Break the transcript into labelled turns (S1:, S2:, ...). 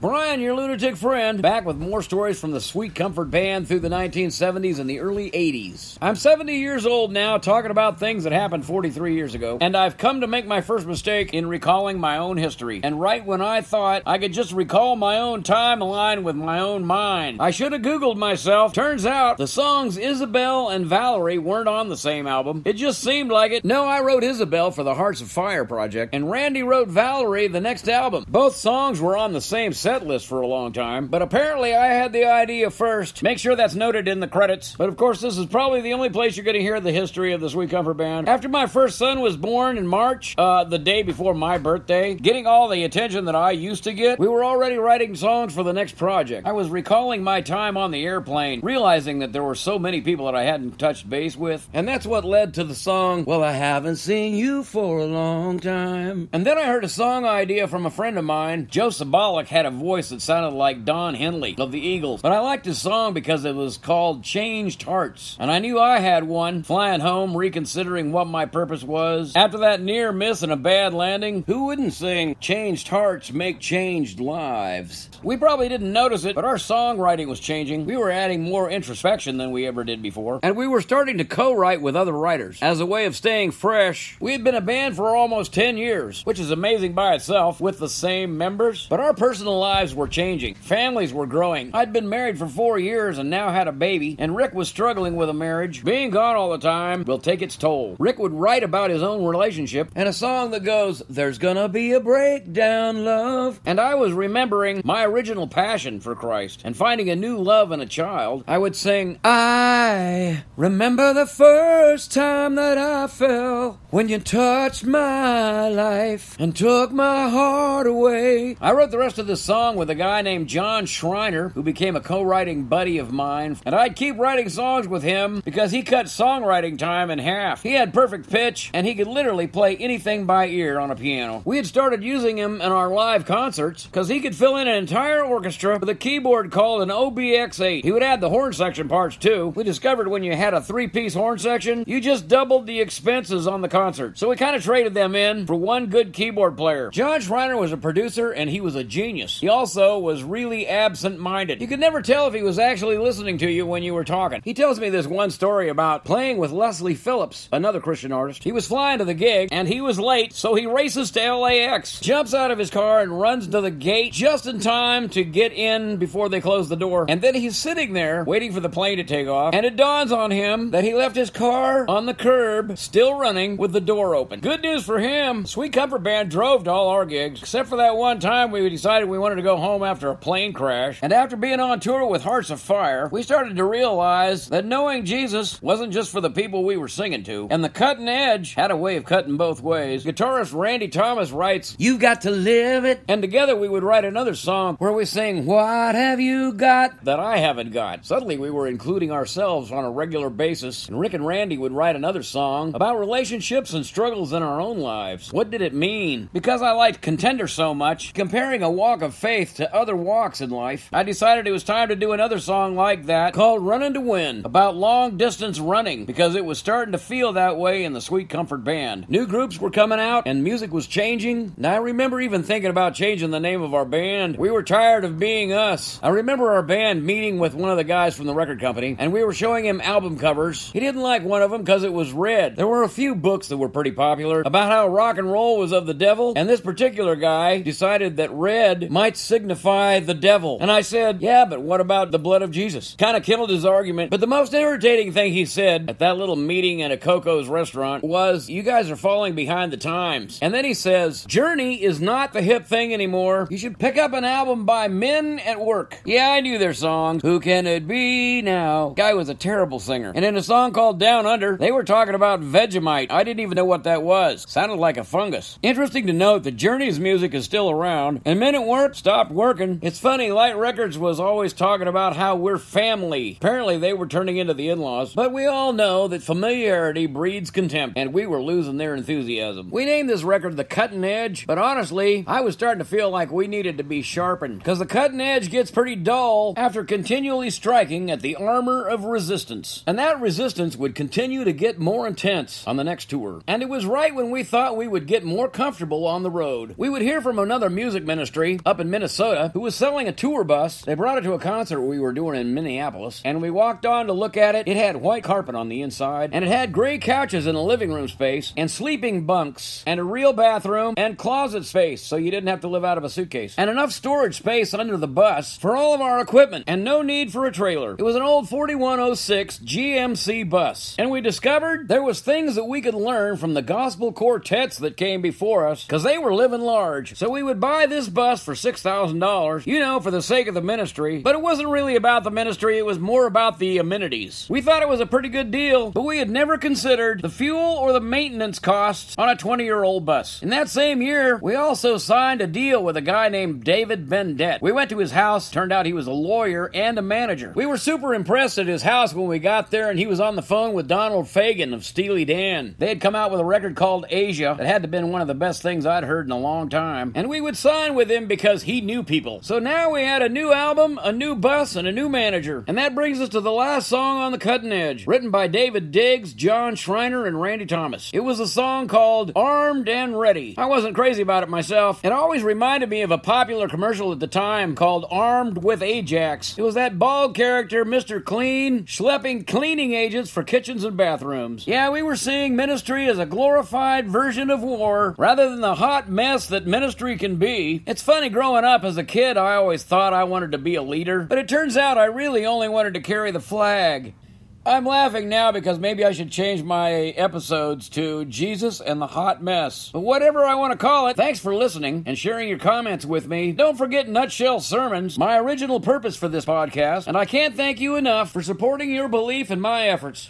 S1: Bryan, your lunatic friend, back with more stories from the Sweet Comfort Band through the 1970s and the early 80s. I'm 70 years old now, talking about things that happened 43 years ago, and I've come to make my first mistake in recalling my own history. And right when I thought I could just recall my own timeline with my own mind, I should have Googled myself. Turns out the songs Isabel and Valerie weren't on the same album. It just seemed like it. No, I wrote Isabel for the Hearts of Fire project, and Randy wrote Valerie the next album. Both songs were on the same set set list for a long time, but apparently I had the idea first. Make sure that's noted in the credits. But of course, this is probably the only place you're going to hear the history of the Sweet Comfort Band. After my first son was born in March, uh, the day before my birthday, getting all the attention that I used to get, we were already writing songs for the next project. I was recalling my time on the airplane, realizing that there were so many people that I hadn't touched base with, and that's what led to the song, Well, I Haven't Seen You for a Long Time. And then I heard a song idea from a friend of mine. Joe Sabolic had a voice that sounded like Don Henley of the Eagles. But I liked his song because it was called Changed Hearts. And I knew I had one, flying home, reconsidering what my purpose was. After that near miss and a bad landing, who wouldn't sing Changed Hearts Make Changed Lives? We probably didn't notice it, but our songwriting was changing. We were adding more introspection than we ever did before. And we were starting to co write with other writers. As a way of staying fresh, we had been a band for almost 10 years, which is amazing by itself with the same members. But our personal lives lives were changing. Families were growing. I'd been married for four years and now had a baby, and Rick was struggling with a marriage. Being gone all the time will take its toll. Rick would write about his own relationship and a song that goes, There's gonna be a breakdown, love. And I was remembering my original passion for Christ and finding a new love in a child. I would sing, I remember the first time that I fell when you touched my life and took my heart away. I wrote the rest of the song with a guy named John Schreiner, who became a co writing buddy of mine, and I'd keep writing songs with him because he cut songwriting time in half. He had perfect pitch, and he could literally play anything by ear on a piano. We had started using him in our live concerts because he could fill in an entire orchestra with a keyboard called an OBX8. He would add the horn section parts too. We discovered when you had a three piece horn section, you just doubled the expenses on the concert. So we kind of traded them in for one good keyboard player. John Schreiner was a producer and he was a genius. He also was really absent minded. You could never tell if he was actually listening to you when you were talking. He tells me this one story about playing with Leslie Phillips, another Christian artist. He was flying to the gig and he was late, so he races to LAX, jumps out of his car and runs to the gate just in time to get in before they close the door. And then he's sitting there waiting for the plane to take off, and it dawns on him that he left his car on the curb, still running, with the door open. Good news for him. Sweet Comfort Band drove to all our gigs, except for that one time we decided we wanted to go home after a plane crash. And after being on tour with Hearts of Fire, we started to realize that knowing Jesus wasn't just for the people we were singing to. And the cutting edge had a way of cutting both ways. Guitarist Randy Thomas writes, You've got to live it. And together we would write another song where we sing, What have you got that I haven't got? Suddenly we were including ourselves on a regular basis, and Rick and Randy would write another song about relationships and struggles in our own lives. What did it mean? Because I liked Contender so much, comparing a walk of faith to other walks in life, I decided it was time to do another song like that called Running to Win, about long distance running, because it was starting to feel that way in the Sweet Comfort Band. New groups were coming out, and music was changing, and I remember even thinking about changing the name of our band. We were tired of being us. I remember our band meeting with one of the guys from the record company, and we were showing him album covers. He didn't like one of them because it was red. There were a few books that were pretty popular about how rock and roll was of the devil, and this particular guy decided that red might signify the devil. And I said, Yeah, but what about the blood of Jesus? Kind of killed his argument. But the most irritating thing he said at that little meeting at a Coco's restaurant was, You guys are falling behind the times. And then he says, Journey is not the hip thing anymore. You should pick up an album by Men at Work. Yeah, I knew their song, Who can it be now? Guy was a terrible singer. And in a song called Down Under, they were talking about Vegemite. I didn't even know what that was. Sounded like a fungus. Interesting to note that Journey's music is still around, and Men at Work stopped working. It's funny, Light Records was always talking about how we're family. Apparently, they were turning into the in laws, but we all know that familiarity breeds contempt, and we were losing their enthusiasm. We named this record The Cutting Edge, but honestly, I was starting to feel like we needed to be sharpened, because the cutting edge gets pretty dull after continually striking at the armor of resistance. And that resistance would continue to get more intense on the next tour. And it was right when we thought we would get more comfortable on the road. We would hear from another music ministry up in in Minnesota who was selling a tour bus. They brought it to a concert we were doing in Minneapolis, and we walked on to look at it. It had white carpet on the inside, and it had gray couches in the living room space, and sleeping bunks, and a real bathroom, and closet space so you didn't have to live out of a suitcase, and enough storage space under the bus for all of our equipment, and no need for a trailer. It was an old 4106 GMC bus, and we discovered there was things that we could learn from the gospel quartets that came before us, because they were living large. So we would buy this bus for $6,000, you know, for the sake of the ministry, but it wasn't really about the ministry, it was more about the amenities. We thought it was a pretty good deal, but we had never considered the fuel or the maintenance costs on a 20 year old bus. In that same year, we also signed a deal with a guy named David Bendett. We went to his house, turned out he was a lawyer and a manager. We were super impressed at his house when we got there, and he was on the phone with Donald Fagen of Steely Dan. They had come out with a record called Aja that had to been one of the best things I'd heard in a long time, and we would sign with him because he knew people. So now we had a new album, a new bus, and a new manager. And that brings us to the last song on the cutting edge, written by David Diggs, John Schreiner, and Randy Thomas. It was a song called Armed and Ready. I wasn't crazy about it myself. It always reminded me of a popular commercial at the time called Armed with Ajax. It was that bald character, Mr. Clean, schlepping cleaning agents for kitchens and bathrooms. Yeah, we were seeing ministry as a glorified version of war rather than the hot mess that ministry can be. It's funny, growing up as a kid, I always thought I wanted to be a leader, but it turns out I really only wanted to carry the flag. I'm laughing now because maybe I should change my episodes to Jesus and the Hot Mess. But whatever I want to call it, thanks for listening and sharing your comments with me. Don't forget Nutshell Sermons, my original purpose for this podcast, and I can't thank you enough for supporting your belief in my efforts.